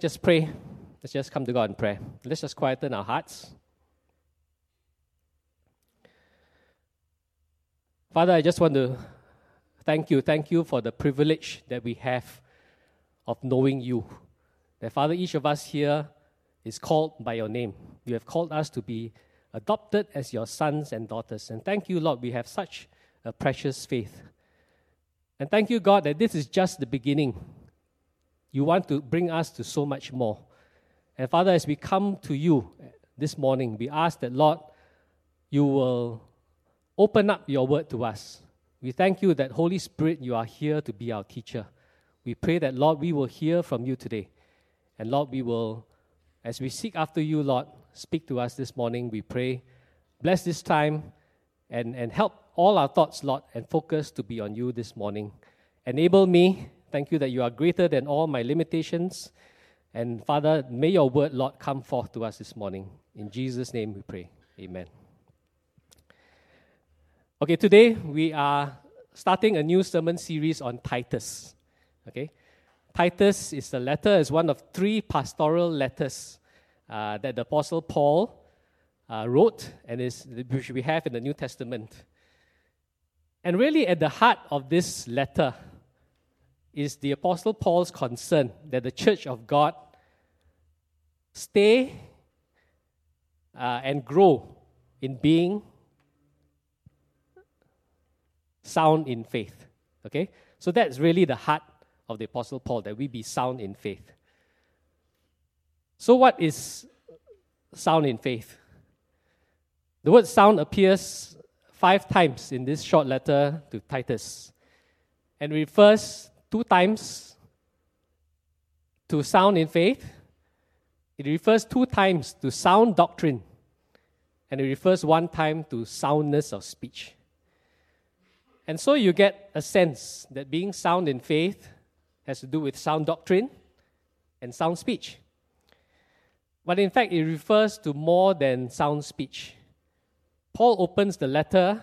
just pray. Let's just come to God in prayer. Let's just quieten our hearts. Father, I just want to thank you. Thank you for the privilege that we have of knowing you. That, Father, each of us here is called by your name. You have called us to be adopted as your sons and daughters. And thank you, Lord, we have such a precious faith. And thank you, God, that this is just the beginning. You want to bring us to so much more. And Father, as we come to you this morning, we ask that, Lord, you will open up your word to us. We thank you that, Holy Spirit, you are here to be our teacher. We pray that, Lord, we will hear from you today. And Lord, we will, as we seek after you, Lord, speak to us this morning. We pray, bless this time and, and help all our thoughts, Lord, and focus to be on you this morning. Enable me. Thank you that you are greater than all my limitations. And Father, may your word, Lord, come forth to us this morning. In Jesus' name we pray. Amen. Okay, today we are starting a new sermon series on Titus. Okay, Titus is the letter, is one of three pastoral letters uh, that the Apostle Paul uh, wrote and is, which we have in the New Testament. And really, at the heart of this letter is the Apostle Paul's concern that the church of God stay uh, and grow in being sound in faith. Okay? So that's really the heart of the Apostle Paul, that we be sound in faith. So, what is sound in faith? The word sound appears five times in this short letter to Titus and refers two times to sound in faith. It refers two times to sound doctrine, and it refers one time to soundness of speech. And so you get a sense that being sound in faith has to do with sound doctrine and sound speech. But in fact, it refers to more than sound speech. Paul opens the letter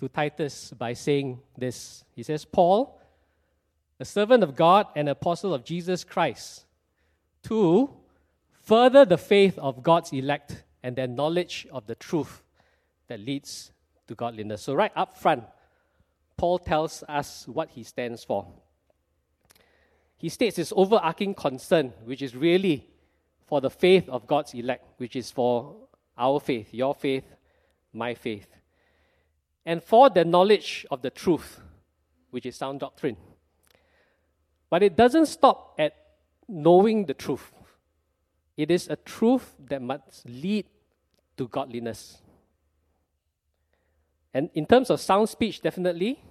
to Titus by saying this He says, Paul, a servant of God and apostle of Jesus Christ, to further the faith of God's elect and their knowledge of the truth that leads to godliness. So, right up front, Paul tells us what he stands for. He states his overarching concern, which is really for the faith of God's elect, which is for our faith, your faith, my faith, and for the knowledge of the truth, which is sound doctrine. But it doesn't stop at knowing the truth. It is a truth that must lead to godliness. And in terms of sound speech, definitely,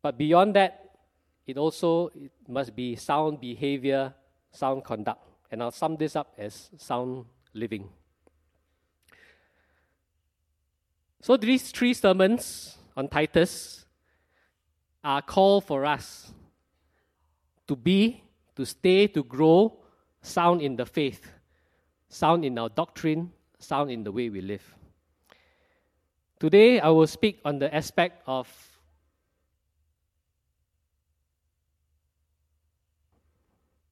but beyond that, it also it must be sound behavior, sound conduct. And I'll sum this up as sound living. So these three sermons on Titus are a call for us to be, to stay, to grow sound in the faith, sound in our doctrine, sound in the way we live. Today I will speak on the aspect of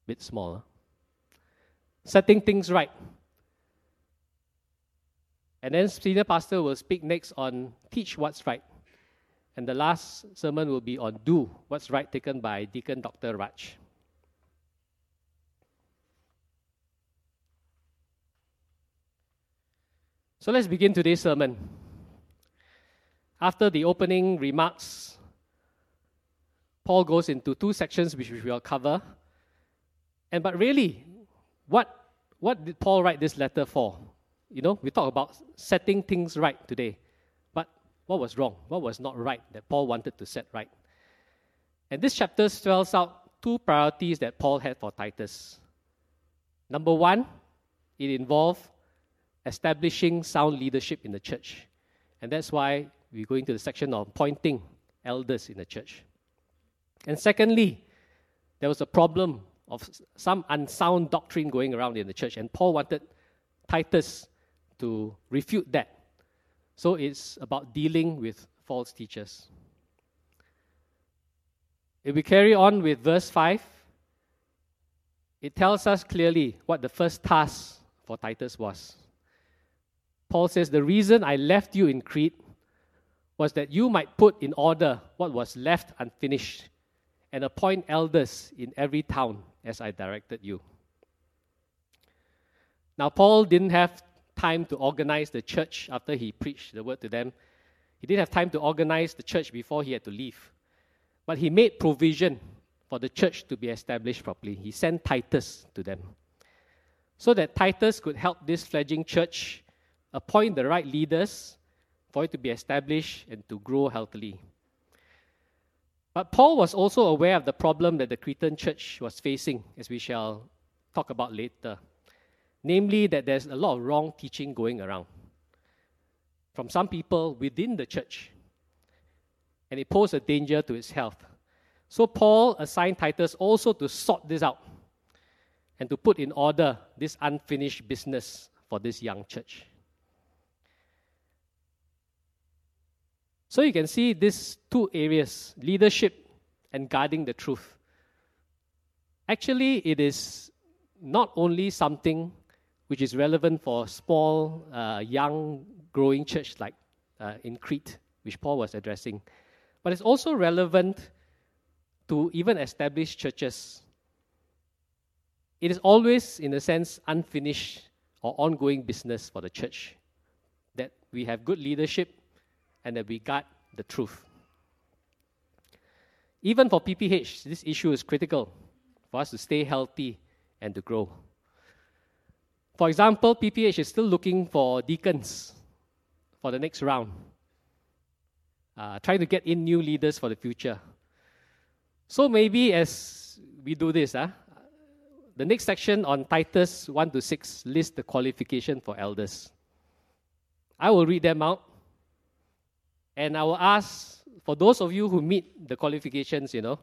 bit smaller setting things right. And then senior pastor will speak next on teach what's right. And the last sermon will be on do what's right, taken by Deacon Dr. Raj. So let's begin today's sermon. After the opening remarks, Paul goes into two sections which we will cover. And but really, what what did Paul write this letter for? You know, we talk about setting things right today. What was wrong? What was not right that Paul wanted to set right? And this chapter spells out two priorities that Paul had for Titus. Number one, it involved establishing sound leadership in the church. And that's why we go into the section of appointing elders in the church. And secondly, there was a problem of some unsound doctrine going around in the church, and Paul wanted Titus to refute that. So it's about dealing with false teachers. If we carry on with verse 5, it tells us clearly what the first task for Titus was. Paul says, The reason I left you in Crete was that you might put in order what was left unfinished and appoint elders in every town as I directed you. Now, Paul didn't have time to organize the church after he preached the word to them. He didn't have time to organize the church before he had to leave. But he made provision for the church to be established properly. He sent Titus to them so that Titus could help this fledgling church appoint the right leaders for it to be established and to grow healthily. But Paul was also aware of the problem that the Cretan church was facing, as we shall talk about later. Namely, that there's a lot of wrong teaching going around from some people within the church, and it posed a danger to its health. So, Paul assigned Titus also to sort this out and to put in order this unfinished business for this young church. So you can see these two areas leadership and guarding the truth. Actually, it is not only something which is relevant for small, uh, young, growing church like uh, in Crete, which Paul was addressing, but it's also relevant to even established churches. It is always, in a sense, unfinished or ongoing business for the church that we have good leadership and that we guard the truth. Even for PPH, this issue is critical for us to stay healthy and to grow. For example, PPH is still looking for deacons for the next round, uh, trying to get in new leaders for the future. So maybe as we do this, uh, the next section on Titus 1 to 6 lists the qualification for elders. I will read them out and I will ask for those of you who meet the qualifications, you know,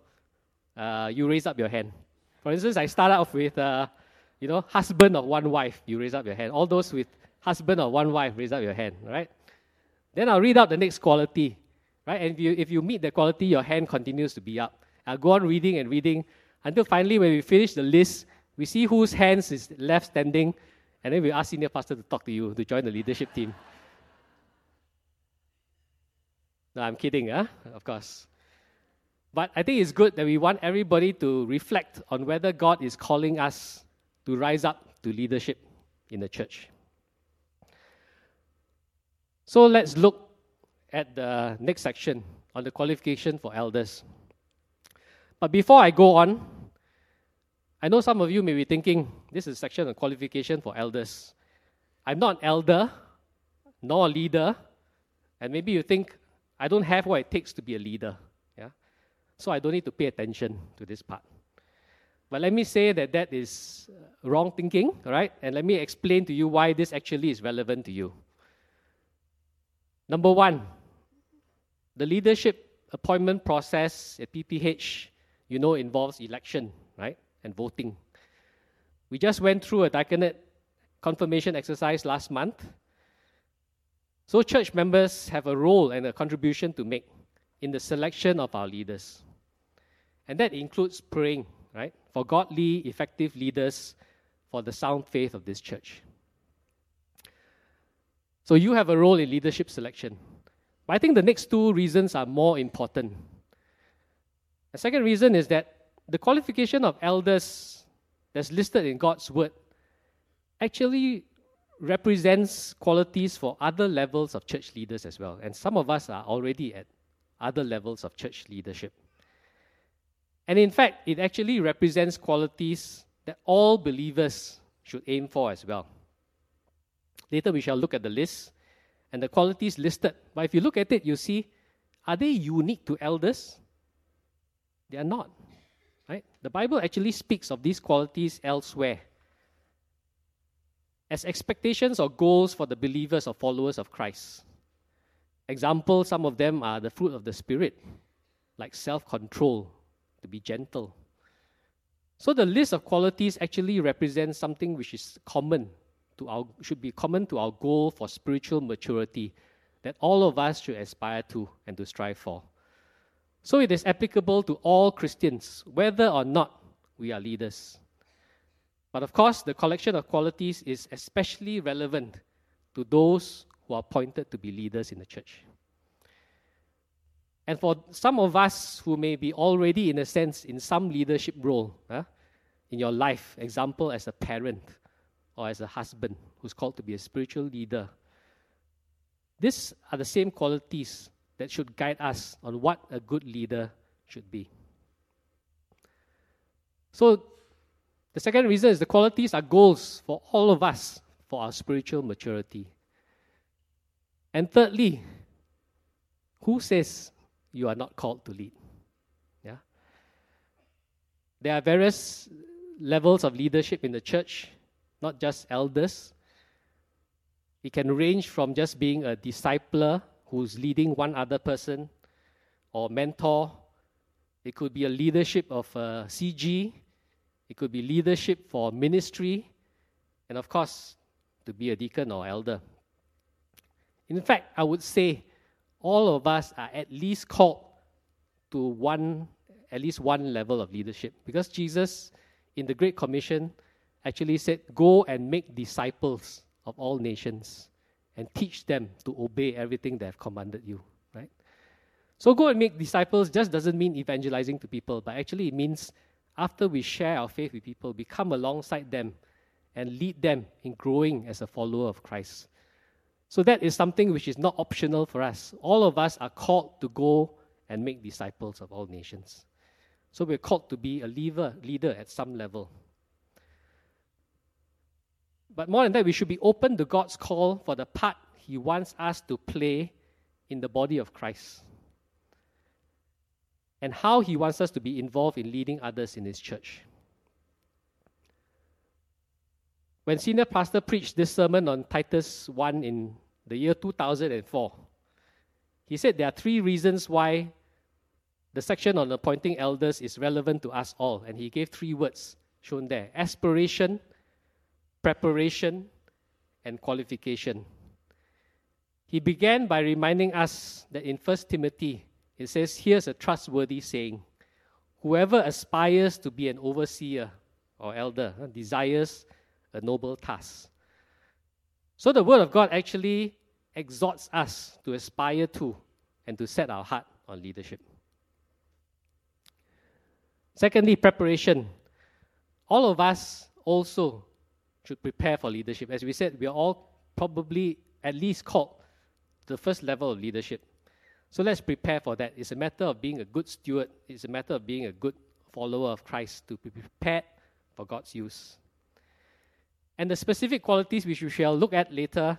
uh, you raise up your hand. For instance, I start off with, uh, you know, husband of one wife, you raise up your hand. All those with husband of one wife, raise up your hand, right? Then I'll read out the next quality, right? And if you, if you meet the quality, your hand continues to be up. I'll go on reading and reading until finally, when we finish the list, we see whose hands is left standing, and then we ask senior pastor to talk to you to join the leadership team. No, I'm kidding, huh? of course. But I think it's good that we want everybody to reflect on whether God is calling us to rise up to leadership in the church. So let's look at the next section on the qualification for elders. But before I go on, I know some of you may be thinking this is a section on qualification for elders. I'm not an elder, nor a leader, and maybe you think I don't have what it takes to be a leader. Yeah? So I don't need to pay attention to this part. But let me say that that is uh, wrong thinking, right? And let me explain to you why this actually is relevant to you. Number one, the leadership appointment process at PPH, you know, involves election, right? And voting. We just went through a diaconate confirmation exercise last month, so, church members have a role and a contribution to make in the selection of our leaders. And that includes praying, right, for godly, effective leaders for the sound faith of this church. So, you have a role in leadership selection. But I think the next two reasons are more important. The second reason is that the qualification of elders that's listed in God's word actually represents qualities for other levels of church leaders as well. And some of us are already at other levels of church leadership. And in fact, it actually represents qualities that all believers should aim for as well. Later, we shall look at the list and the qualities listed. But if you look at it, you see, are they unique to elders? They are not. Right? The Bible actually speaks of these qualities elsewhere as expectations or goals for the believers or followers of Christ. Example, some of them are the fruit of the Spirit, like self control, to be gentle. So the list of qualities actually represents something which is common to our should be common to our goal for spiritual maturity that all of us should aspire to and to strive for. So it is applicable to all Christians, whether or not we are leaders. But of course, the collection of qualities is especially relevant to those who are appointed to be leaders in the church. And for some of us who may be already, in a sense, in some leadership role huh, in your life, example, as a parent or as a husband who's called to be a spiritual leader, these are the same qualities that should guide us on what a good leader should be. So, the second reason is the qualities are goals for all of us for our spiritual maturity. And thirdly, who says you are not called to lead? Yeah. There are various levels of leadership in the church, not just elders. It can range from just being a discipler who's leading one other person or mentor. It could be a leadership of a CG. It could be leadership for ministry. And of course, to be a deacon or elder. In fact, I would say all of us are at least called to one, at least one level of leadership. Because Jesus, in the Great Commission, actually said, Go and make disciples of all nations and teach them to obey everything they have commanded you. Right? So go and make disciples just doesn't mean evangelizing to people, but actually it means after we share our faith with people, we come alongside them and lead them in growing as a follower of Christ. So that is something which is not optional for us. All of us are called to go and make disciples of all nations. So we're called to be a leader, leader at some level. But more than that, we should be open to God's call for the part He wants us to play in the body of Christ and how He wants us to be involved in leading others in His church. When Senior Pastor preached this sermon on Titus 1 in the year 2004, he said there are three reasons why the section on appointing elders is relevant to us all. And he gave three words shown there aspiration, preparation, and qualification. He began by reminding us that in 1 Timothy, it says, Here's a trustworthy saying Whoever aspires to be an overseer or elder desires a noble task. So the Word of God actually exhorts us to aspire to and to set our heart on leadership. Secondly, preparation. All of us also should prepare for leadership. As we said, we are all probably at least called the first level of leadership. So let's prepare for that. It's a matter of being a good steward, it's a matter of being a good follower of Christ to be prepared for God's use. And the specific qualities which we shall look at later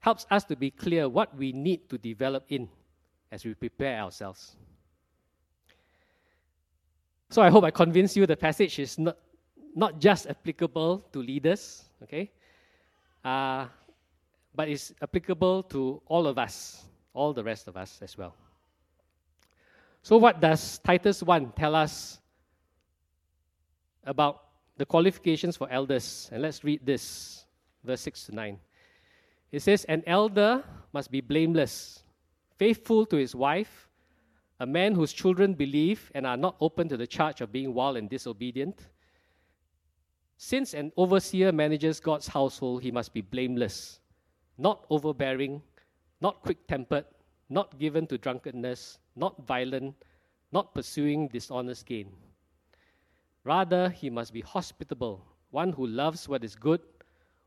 helps us to be clear what we need to develop in as we prepare ourselves. So I hope I convinced you the passage is not, not just applicable to leaders, okay, uh, but it's applicable to all of us, all the rest of us as well. So, what does Titus 1 tell us about the qualifications for elders. And let's read this, verse 6 to 9. It says, An elder must be blameless, faithful to his wife, a man whose children believe and are not open to the charge of being wild and disobedient. Since an overseer manages God's household, he must be blameless, not overbearing, not quick tempered, not given to drunkenness, not violent, not pursuing dishonest gain. Rather, he must be hospitable, one who loves what is good,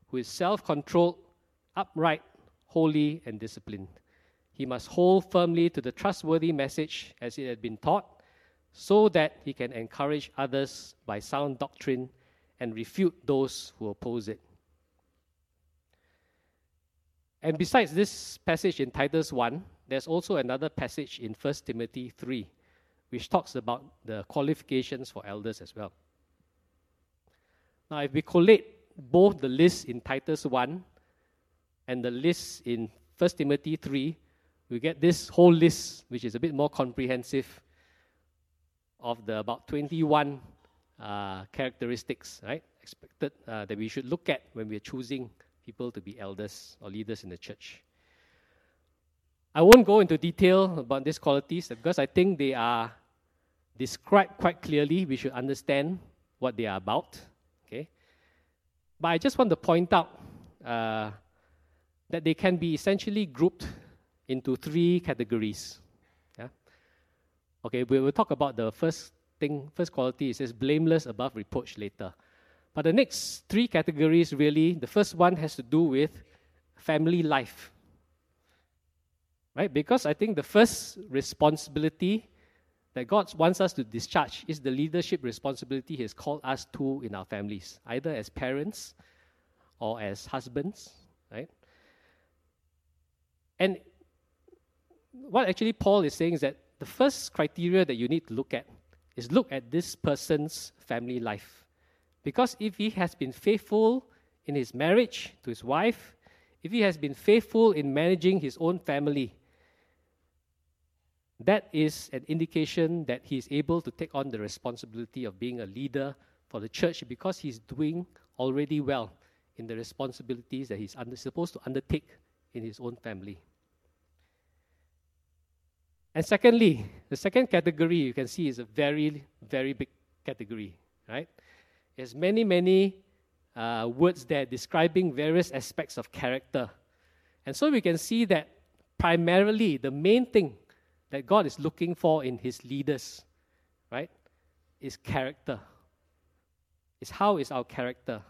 who is self controlled, upright, holy, and disciplined. He must hold firmly to the trustworthy message as it had been taught, so that he can encourage others by sound doctrine and refute those who oppose it. And besides this passage in Titus 1, there's also another passage in 1 Timothy 3 which talks about the qualifications for elders as well. Now, if we collate both the list in Titus 1 and the list in 1 Timothy 3, we get this whole list, which is a bit more comprehensive, of the about 21 uh, characteristics, right, expected uh, that we should look at when we're choosing people to be elders or leaders in the church. I won't go into detail about these qualities because I think they are described quite clearly. We should understand what they are about. Okay, But I just want to point out uh, that they can be essentially grouped into three categories. Yeah? Okay, we will talk about the first thing, first quality. It says blameless above reproach later. But the next three categories really, the first one has to do with family life. Right? Because I think the first responsibility that God wants us to discharge is the leadership responsibility He has called us to in our families, either as parents or as husbands, right? And what actually Paul is saying is that the first criteria that you need to look at is look at this person's family life. Because if he has been faithful in his marriage to his wife, if he has been faithful in managing his own family, that is an indication that he is able to take on the responsibility of being a leader for the church because he's doing already well in the responsibilities that he's under, supposed to undertake in his own family. And secondly, the second category you can see is a very, very big category, right? There's many, many uh, words there describing various aspects of character. And so we can see that primarily the main thing that God is looking for in his leaders, right, is character. Is how is our character?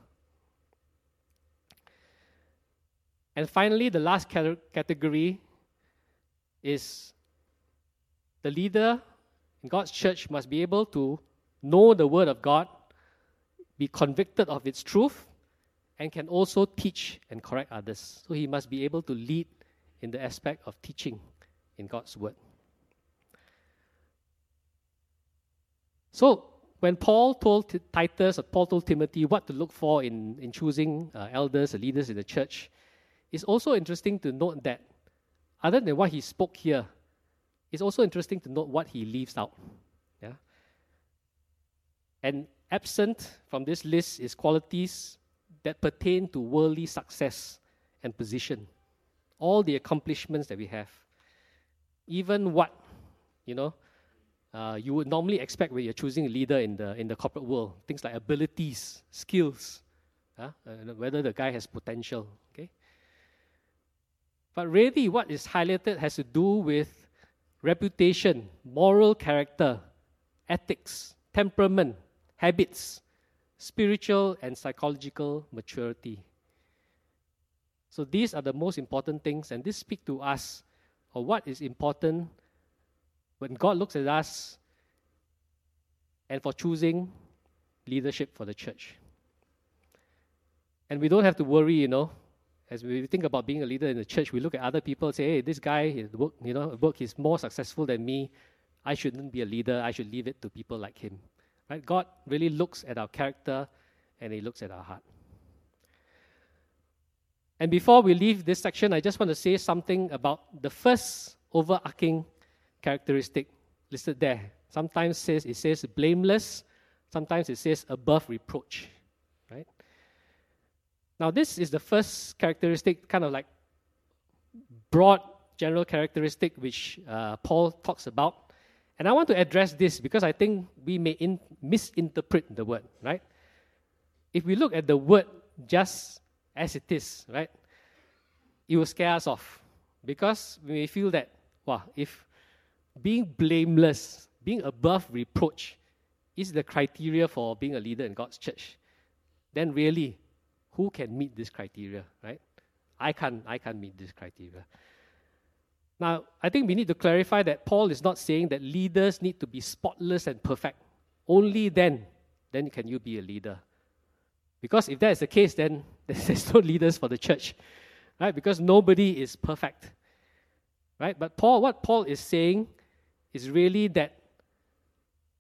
And finally, the last category is the leader in God's church must be able to know the Word of God, be convicted of its truth, and can also teach and correct others. So he must be able to lead in the aspect of teaching in God's Word. So, when Paul told Titus or Paul told Timothy what to look for in, in choosing uh, elders or leaders in the church, it's also interesting to note that other than what he spoke here, it's also interesting to note what he leaves out. Yeah? And absent from this list is qualities that pertain to worldly success and position. All the accomplishments that we have. Even what, you know, uh, you would normally expect when you're choosing a leader in the, in the corporate world. Things like abilities, skills, uh, whether the guy has potential. Okay? But really, what is highlighted has to do with reputation, moral character, ethics, temperament, habits, spiritual and psychological maturity. So these are the most important things, and this speak to us of what is important when God looks at us and for choosing leadership for the church. And we don't have to worry, you know, as we think about being a leader in the church, we look at other people say, hey, this guy, his work, you know, work is more successful than me. I shouldn't be a leader. I should leave it to people like him. Right? God really looks at our character and he looks at our heart. And before we leave this section, I just want to say something about the first overarching characteristic listed there. Sometimes says it says blameless, sometimes it says above reproach. Right? Now this is the first characteristic, kind of like broad general characteristic which uh, Paul talks about. And I want to address this because I think we may in, misinterpret the word, right? If we look at the word just as it is, right, it will scare us off because we may feel that, wow, if being blameless, being above reproach, is the criteria for being a leader in God's church, then really, who can meet this criteria, right? I can't, I can't meet this criteria. Now, I think we need to clarify that Paul is not saying that leaders need to be spotless and perfect. Only then, then can you be a leader. Because if that is the case, then there's no leaders for the church, right? Because nobody is perfect, right? But Paul, what Paul is saying is really that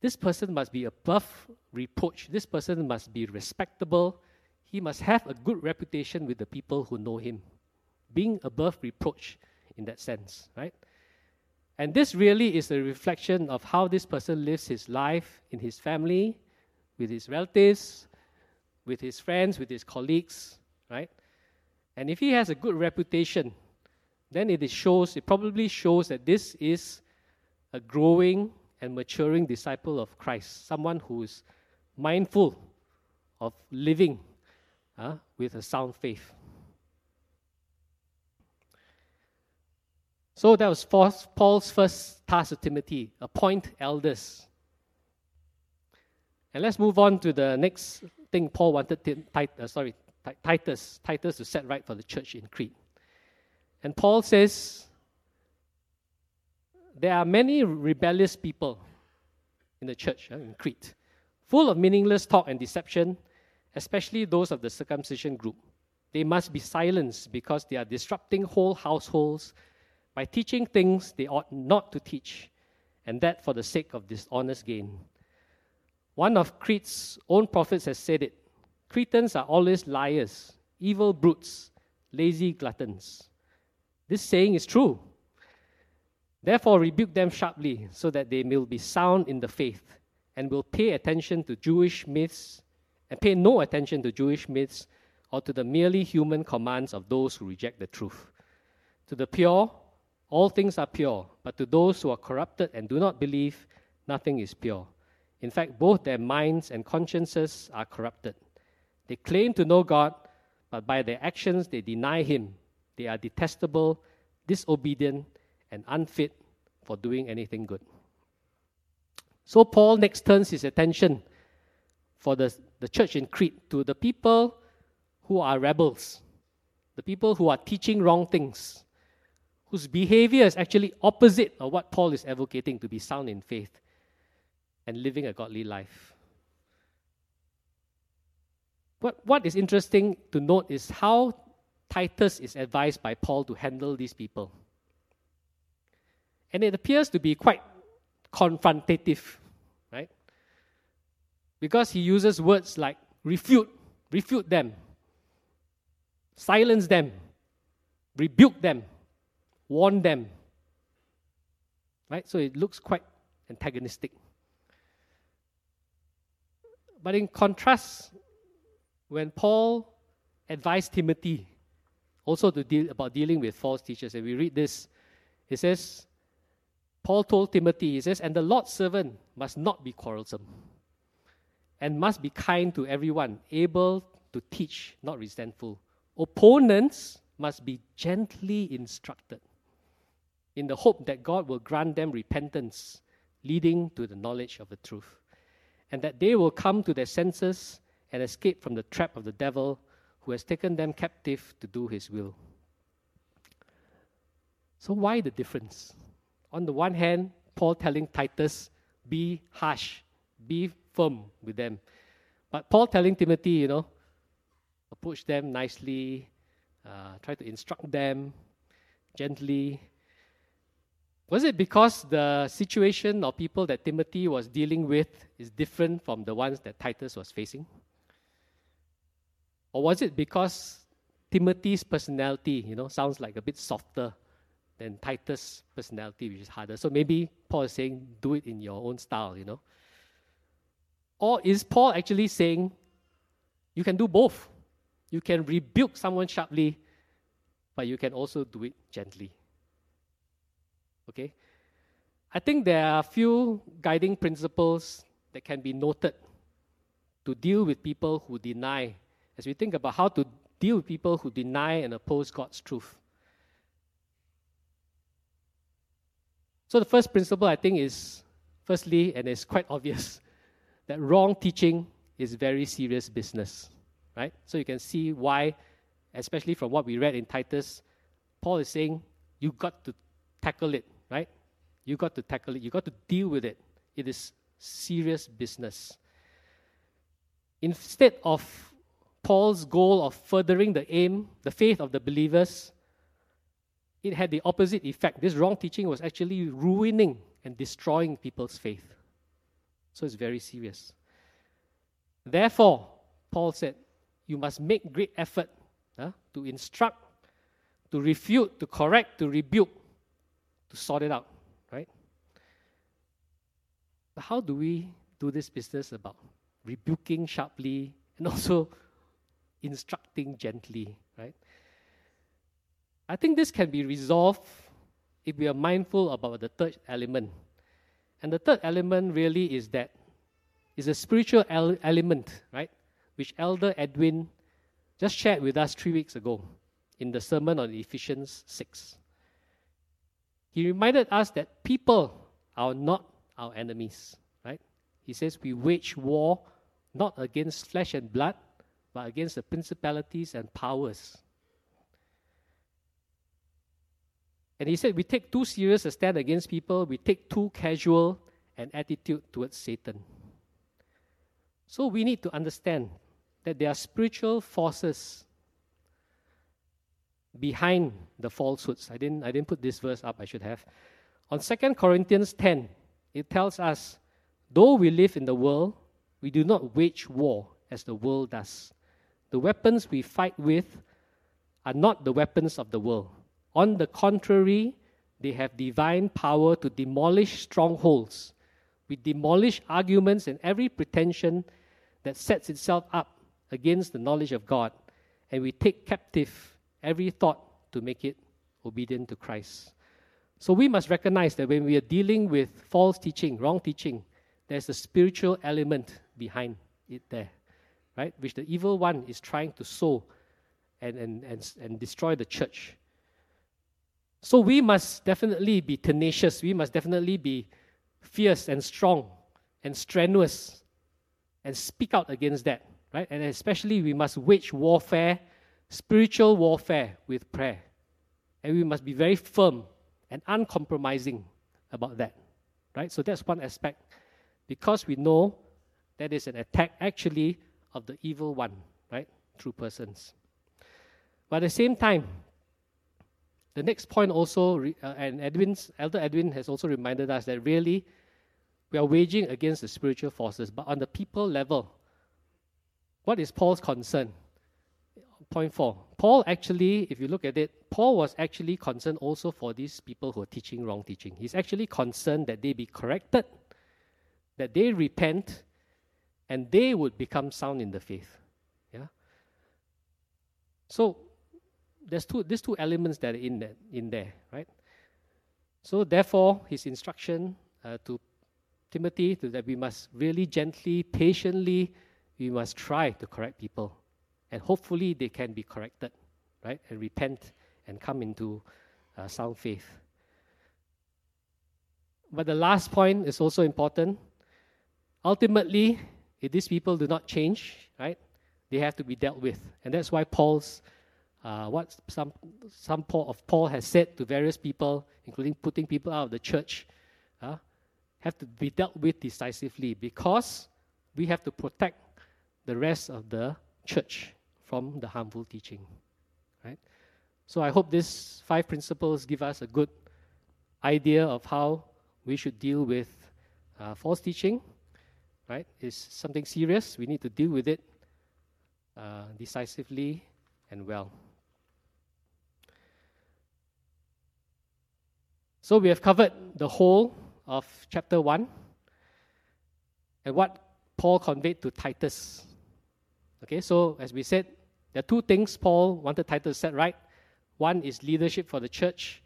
this person must be above reproach. This person must be respectable. He must have a good reputation with the people who know him. Being above reproach in that sense, right? And this really is a reflection of how this person lives his life in his family, with his relatives, with his friends, with his colleagues, right? And if he has a good reputation, then it shows, it probably shows that this is a growing and maturing disciple of Christ, someone who is mindful of living uh, with a sound faith. So that was Paul's first task to Timothy appoint elders. And let's move on to the next thing Paul wanted Tim, uh, sorry, Titus, Titus to set right for the church in Crete. And Paul says there are many rebellious people in the church uh, in Crete, full of meaningless talk and deception, especially those of the circumcision group. They must be silenced because they are disrupting whole households by teaching things they ought not to teach, and that for the sake of dishonest gain. One of Crete's own prophets has said it Cretans are always liars, evil brutes, lazy gluttons. This saying is true. Therefore, rebuke them sharply so that they will be sound in the faith and will pay attention to Jewish myths and pay no attention to Jewish myths or to the merely human commands of those who reject the truth. To the pure, all things are pure, but to those who are corrupted and do not believe, nothing is pure. In fact, both their minds and consciences are corrupted. They claim to know God, but by their actions they deny Him. They are detestable, disobedient, and unfit for doing anything good. So, Paul next turns his attention for the, the church in Crete to the people who are rebels, the people who are teaching wrong things, whose behavior is actually opposite of what Paul is advocating to be sound in faith and living a godly life. What, what is interesting to note is how Titus is advised by Paul to handle these people. And it appears to be quite confrontative, right? Because he uses words like refute, refute them, silence them, rebuke them, warn them. Right? So it looks quite antagonistic. But in contrast, when Paul advised Timothy also to deal about dealing with false teachers, and we read this, he says, Paul told Timothy, he says, and the Lord's servant must not be quarrelsome, and must be kind to everyone, able to teach, not resentful. Opponents must be gently instructed in the hope that God will grant them repentance, leading to the knowledge of the truth, and that they will come to their senses and escape from the trap of the devil who has taken them captive to do his will. So, why the difference? On the one hand, Paul telling Titus, be harsh, be firm with them. But Paul telling Timothy, you know, approach them nicely, uh, try to instruct them gently, was it because the situation or people that Timothy was dealing with is different from the ones that Titus was facing? Or was it because Timothy's personality, you know, sounds like a bit softer than Titus' personality, which is harder? So maybe Paul is saying, do it in your own style, you know? Or is Paul actually saying, you can do both? You can rebuke someone sharply, but you can also do it gently. Okay? I think there are a few guiding principles that can be noted to deal with people who deny, as we think about how to deal with people who deny and oppose God's truth. So, the first principle I think is firstly, and it's quite obvious, that wrong teaching is very serious business, right? So, you can see why, especially from what we read in Titus, Paul is saying you got to tackle it right? You got to tackle it, you got to deal with it. It is serious business. Instead of Paul's goal of furthering the aim, the faith of the believers, it had the opposite effect. This wrong teaching was actually ruining and destroying people's faith. So it's very serious. Therefore, Paul said, you must make great effort to instruct, to refute, to correct, to rebuke, to sort it out, right? But how do we do this business about rebuking sharply and also instructing gently, right? I think this can be resolved if we are mindful about the third element. And the third element really is that is a spiritual element, right? Which Elder Edwin just shared with us three weeks ago in the sermon on Ephesians 6. He reminded us that people are not our enemies, right? He says we wage war not against flesh and blood, but against the principalities and powers. And he said we take too serious a stand against people, we take too casual an attitude towards Satan. So we need to understand that there are spiritual forces behind the falsehoods. I didn't, I didn't put this verse up, I should have. On 2 Corinthians 10, it tells us, though we live in the world, we do not wage war as the world does. The weapons we fight with are not the weapons of the world. On the contrary, they have divine power to demolish strongholds. We demolish arguments and every pretension that sets itself up against the knowledge of God, and we take captive every thought to make it obedient to Christ. So we must recognize that when we are dealing with false teaching, wrong teaching, there's a spiritual element behind it there, right? Which the evil one is trying to sow and, and, and, and destroy the church. So we must definitely be tenacious. We must definitely be fierce and strong and strenuous and speak out against that, right? And especially we must wage warfare, spiritual warfare with prayer. And we must be very firm and uncompromising about that, right? So that's one aspect. Because we know that is an attack actually of the evil one, right? Through persons. But at the same time, the next point also, uh, and Edwin's, Elder Edwin has also reminded us that really we are waging against the spiritual forces, but on the people level, what is Paul's concern? Point four. Paul actually, if you look at it, Paul was actually concerned also for these people who are teaching wrong teaching. He's actually concerned that they be corrected, that they repent, and they would become sound in the faith. Yeah. So there's two these two elements that are in there, in there, right? So therefore, his instruction uh, to Timothy to, that we must really gently, patiently, we must try to correct people, and hopefully they can be corrected, right, and repent and come into uh, sound faith. But the last point is also important. Ultimately, if these people do not change, right, they have to be dealt with, and that's why Paul's uh, what some some Paul of Paul has said to various people, including putting people out of the church, uh, have to be dealt with decisively because we have to protect the rest of the church from the harmful teaching. Right? So I hope these five principles give us a good idea of how we should deal with uh, false teaching. Right? It's something serious. We need to deal with it uh, decisively and well. So we have covered the whole of chapter 1 and what Paul conveyed to Titus. Okay, so as we said, there are two things Paul wanted Titus set right. One is leadership for the church,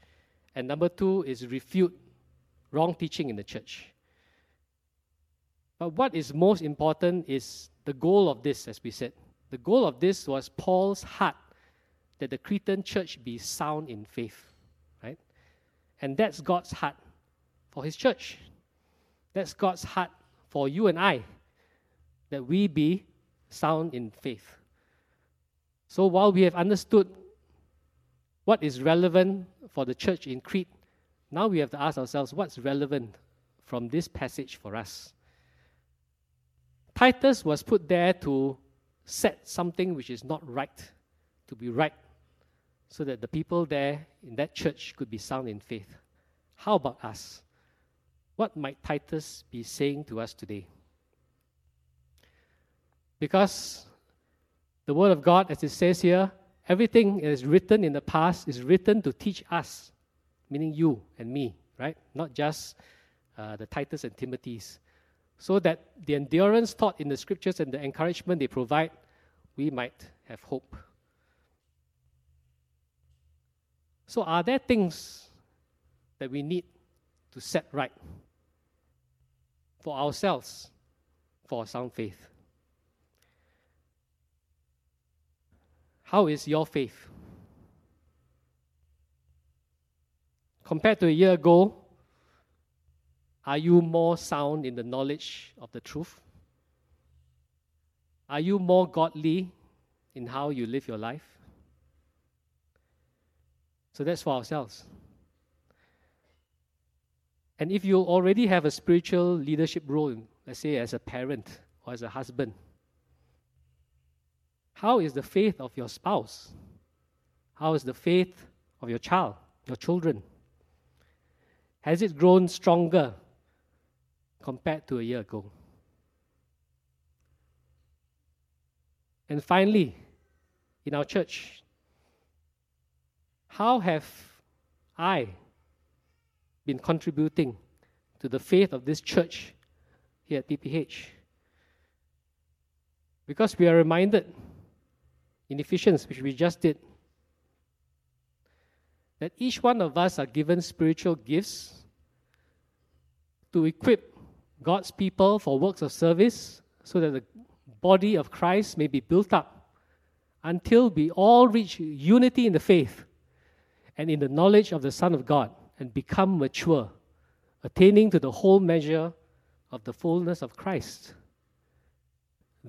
and number two is refute wrong teaching in the church. But what is most important is the goal of this, as we said. The goal of this was Paul's heart that the Cretan church be sound in faith. And that's God's heart for His church. That's God's heart for you and I, that we be sound in faith. So while we have understood what is relevant for the church in Crete, now we have to ask ourselves what's relevant from this passage for us. Titus was put there to set something which is not right to be right so that the people there in that church could be sound in faith. How about us? What might Titus be saying to us today? Because the Word of God, as it says here, everything is written in the past is written to teach us, meaning you and me, right? Not just uh, the Titus and Timothy's. So that the endurance taught in the scriptures and the encouragement they provide, we might have hope. So, are there things that we need to set right for ourselves for sound faith? How is your faith? Compared to a year ago, are you more sound in the knowledge of the truth? Are you more godly in how you live your life? So that's for ourselves. And if you already have a spiritual leadership role, let's say as a parent or as a husband, how is the faith of your spouse? How is the faith of your child, your children? Has it grown stronger compared to a year ago? And finally, in our church, how have I been contributing to the faith of this church here at PPH? Because we are reminded in Ephesians, which we just did, that each one of us are given spiritual gifts to equip God's people for works of service so that the body of Christ may be built up until we all reach unity in the faith and in the knowledge of the Son of God and become mature, attaining to the whole measure of the fullness of Christ.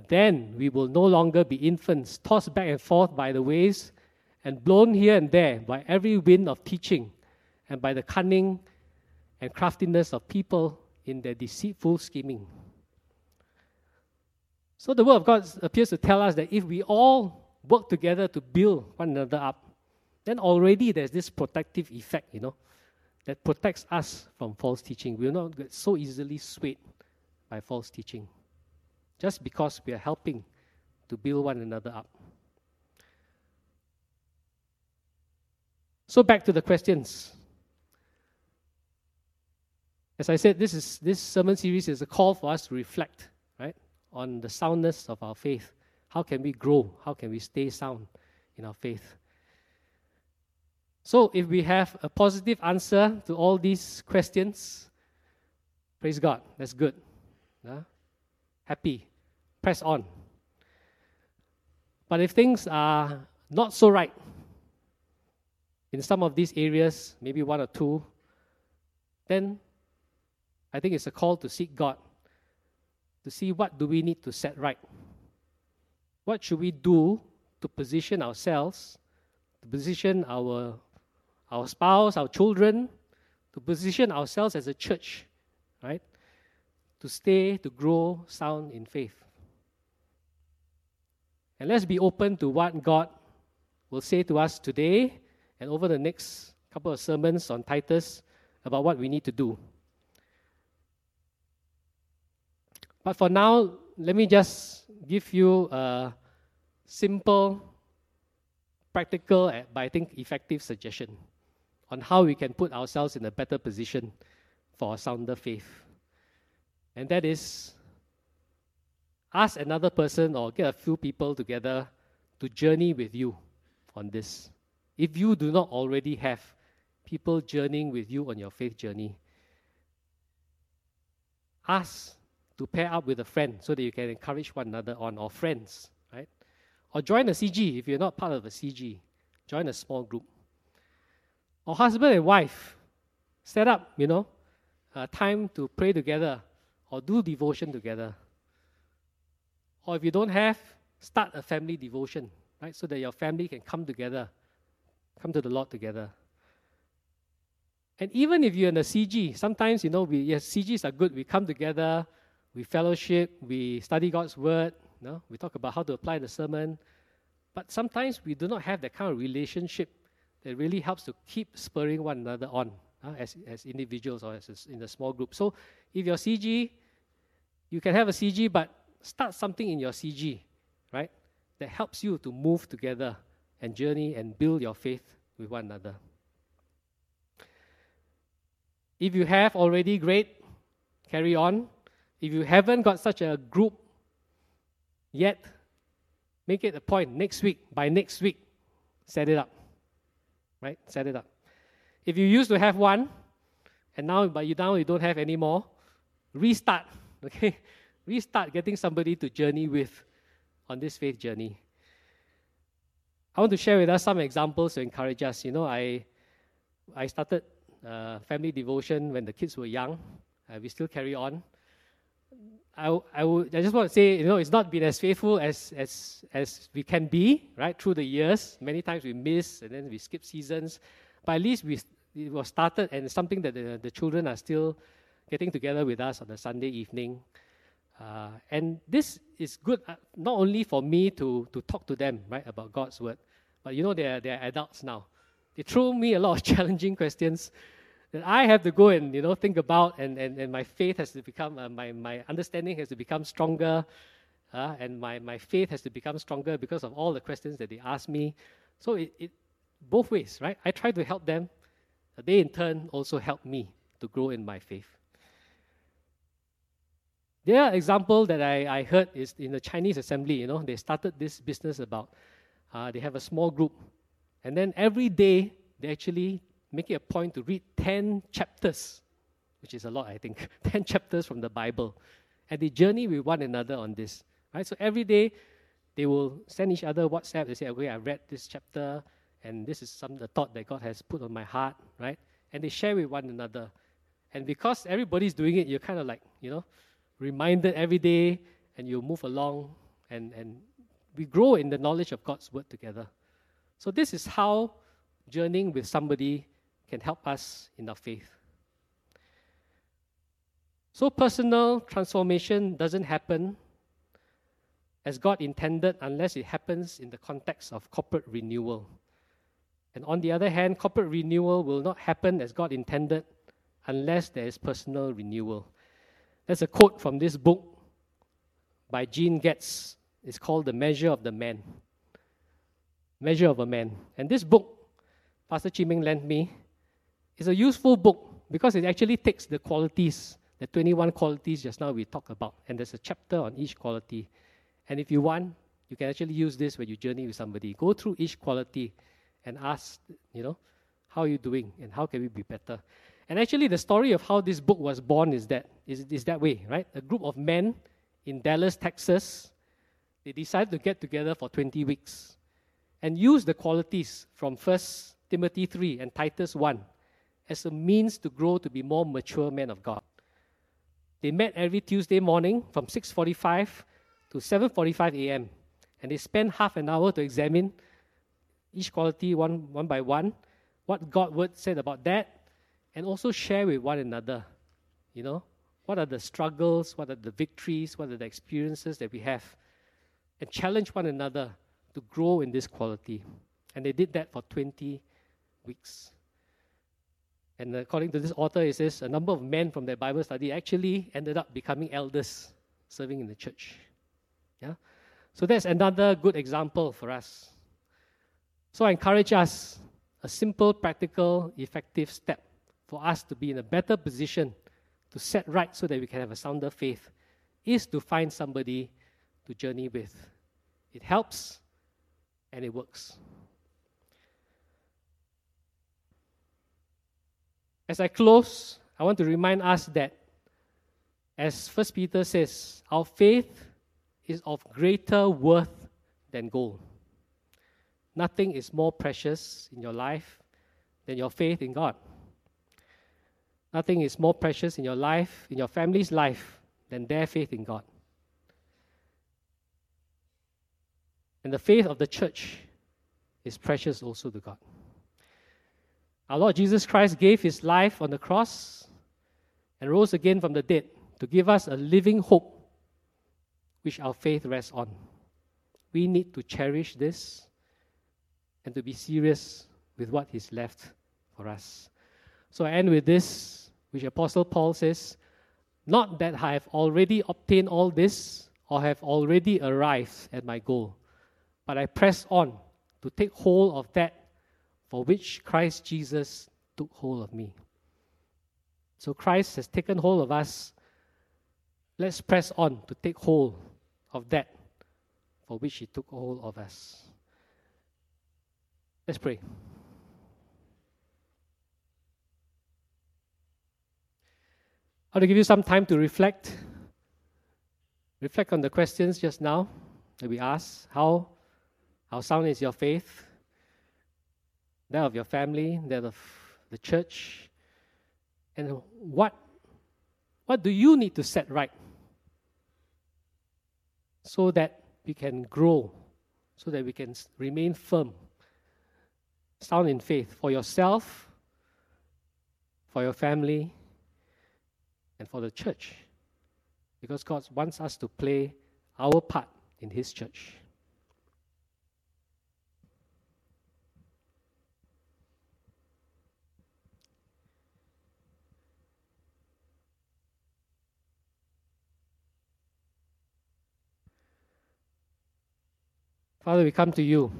Then we will no longer be infants, tossed back and forth by the waves and blown here and there by every wind of teaching and by the cunning and craftiness of people in their deceitful scheming. So the Word of God appears to tell us that if we all work together to build one another up, then already there's this protective effect, you know, that protects us from false teaching. We will not get so easily swayed by false teaching just because we are helping to build one another up. So back to the questions. As I said, this is this sermon series is a call for us to reflect, right, on the soundness of our faith. How can we grow? How can we stay sound in our faith? So, if we have a positive answer to all these questions, praise God. That's good. Happy. Press on. But if things are not so right, in some of these areas, maybe one or two, then I think it's a call to seek God to see what do we need to set right. What should we do to position ourselves, to position our our spouse, our children, to position ourselves as a church, right? To stay, to grow sound in faith. And let's be open to what God will say to us today and over the next couple of sermons on Titus about what we need to do. But for now, let me just give you a simple, practical, eh, but I think effective suggestion on how we can put ourselves in a better position for a sounder faith. And that is ask another person or get a few people together to journey with you on this. If you do not already have people journeying with you on your faith journey, ask to pair up with a friend so that you can encourage one another on, or friends, right? Or join a CG if you're not part of a CG. Join a small group. Or husband and wife, set up, you know, a time to pray together or do devotion together. Or if you don't have, start a family devotion, right? So that your family can come together come to the Lord together. And even if you're in a CG, sometimes, you know, we, yes, CGs are good. We come together, we fellowship, we study God's word, you know, we talk about how to apply the sermon. But sometimes we do not have that kind of relationship that really helps to keep spurring one another on uh, as, as individuals or as in a small group. So if you're CG, you can have a CG, but start something in your CG, right? That helps you to move together and journey and build your faith with one another. If you have already, great, carry on. If you haven't got such a group yet, make it a point next week, by next week, set it up. Right? Set it up. If you used to have one, and now but you now you don't have anymore, restart. Okay? Restart getting somebody to journey with on this faith journey. I want to share with us some examples to encourage us. You know, I, I started uh, family devotion when the kids were young. Uh, we still carry on. I, I, would, I just want to say, you know, it's not been as faithful as, as, as we can be, right, through the years. Many times we miss and then we skip seasons. But at least we, it was started and it's something that the, the children are still getting together with us on a Sunday evening. Uh, and this is good uh, not only for me to, to talk to them, right, about God's word, but you know, they're, they're adults now. They throw me a lot of challenging questions that I have to go and you know think about, and, and, and my faith has to become uh, my my understanding has to become stronger, uh, and my, my faith has to become stronger because of all the questions that they ask me. So it, it both ways, right? I try to help them. They in turn also help me to grow in my faith. The other example that I, I heard is in the Chinese assembly, you know, they started this business about, uh, they have a small group. And then every day, they actually make it a point to read 10 chapters, which is a lot, I think, 10 chapters from the Bible. And they journey with one another on this. Right? So every day, they will send each other WhatsApp. They say, okay, I read this chapter, and this is some the thought that God has put on my heart, right? And they share with one another. And because everybody's doing it, you're kind of like, you know, reminded every day, and you move along, and, and we grow in the knowledge of God's word together. So this is how journeying with somebody can help us in our faith. So, personal transformation doesn't happen as God intended unless it happens in the context of corporate renewal. And on the other hand, corporate renewal will not happen as God intended unless there is personal renewal. There's a quote from this book by Gene Getz. It's called The Measure of the Man. Measure of a Man. And this book, Pastor Chiming lent me, it's a useful book because it actually takes the qualities, the 21 qualities just now we talked about, and there's a chapter on each quality. And if you want, you can actually use this when you journey with somebody. Go through each quality and ask, you know, how are you doing and how can we be better? And actually, the story of how this book was born is that is, is that way, right? A group of men in Dallas, Texas, they decided to get together for 20 weeks and use the qualities from First Timothy 3 and Titus 1 as a means to grow to be more mature men of God. They met every Tuesday morning from 6:45 to 7:45 a.m. and they spent half an hour to examine each quality one, one by one, what God word said about that, and also share with one another. You know, what are the struggles, what are the victories, what are the experiences that we have, and challenge one another to grow in this quality. And they did that for 20 weeks. And according to this author, it says a number of men from their Bible study actually ended up becoming elders serving in the church. Yeah? So that's another good example for us. So I encourage us a simple, practical, effective step for us to be in a better position to set right so that we can have a sounder faith is to find somebody to journey with. It helps and it works. As I close, I want to remind us that, as First Peter says, our faith is of greater worth than gold. Nothing is more precious in your life than your faith in God. Nothing is more precious in your life, in your family's life, than their faith in God. And the faith of the church is precious also to God. Our Lord Jesus Christ gave his life on the cross and rose again from the dead to give us a living hope which our faith rests on. We need to cherish this and to be serious with what He's left for us. So I end with this, which Apostle Paul says Not that I have already obtained all this or have already arrived at my goal, but I press on to take hold of that for which Christ Jesus took hold of me. So Christ has taken hold of us. Let's press on to take hold of that for which He took hold of us. Let's pray. I want to give you some time to reflect. Reflect on the questions just now that we asked. How How sound is your faith? That of your family, that of the church? And what, what do you need to set right so that we can grow, so that we can remain firm, sound in faith for yourself, for your family, and for the church? Because God wants us to play our part in His church. Father, we come to you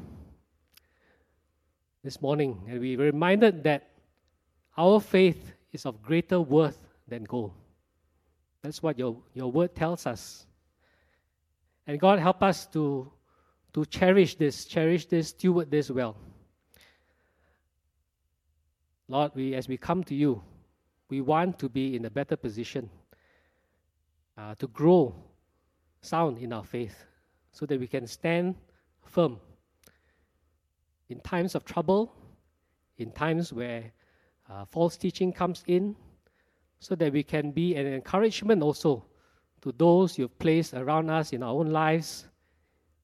this morning and we're reminded that our faith is of greater worth than gold. That's what your, your word tells us. And God, help us to, to cherish this, cherish this, steward this well. Lord, we, as we come to you, we want to be in a better position uh, to grow sound in our faith so that we can stand firm in times of trouble, in times where uh, false teaching comes in, so that we can be an encouragement also to those you've placed around us in our own lives,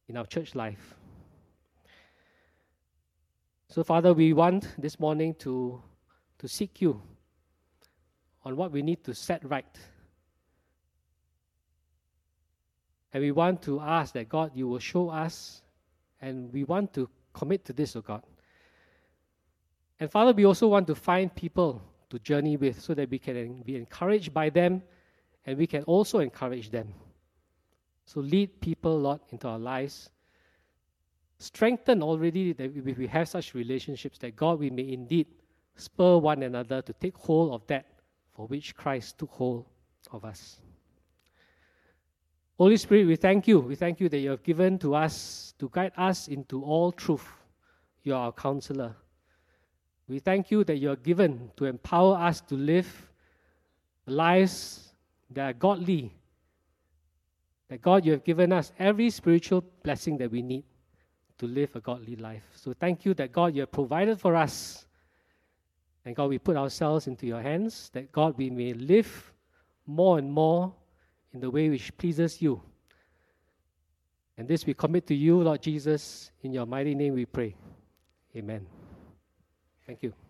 in our church life. So, Father, we want this morning to, to seek you on what we need to set right. And we want to ask that God, you will show us, and we want to commit to this, O oh God. And Father, we also want to find people to journey with so that we can be encouraged by them and we can also encourage them. So lead people, Lord, into our lives. Strengthen already that we have such relationships that God, we may indeed spur one another to take hold of that for which Christ took hold of us. Holy Spirit, we thank you. We thank you that you have given to us to guide us into all truth. You are our counselor. We thank you that you are given to empower us to live lives that are godly. That God, you have given us every spiritual blessing that we need to live a godly life. So thank you that God, you have provided for us. And God, we put ourselves into your hands, that God, we may live more and more in the way which pleases you. And this we commit to you, Lord Jesus. In your mighty name we pray. Amen. Thank you.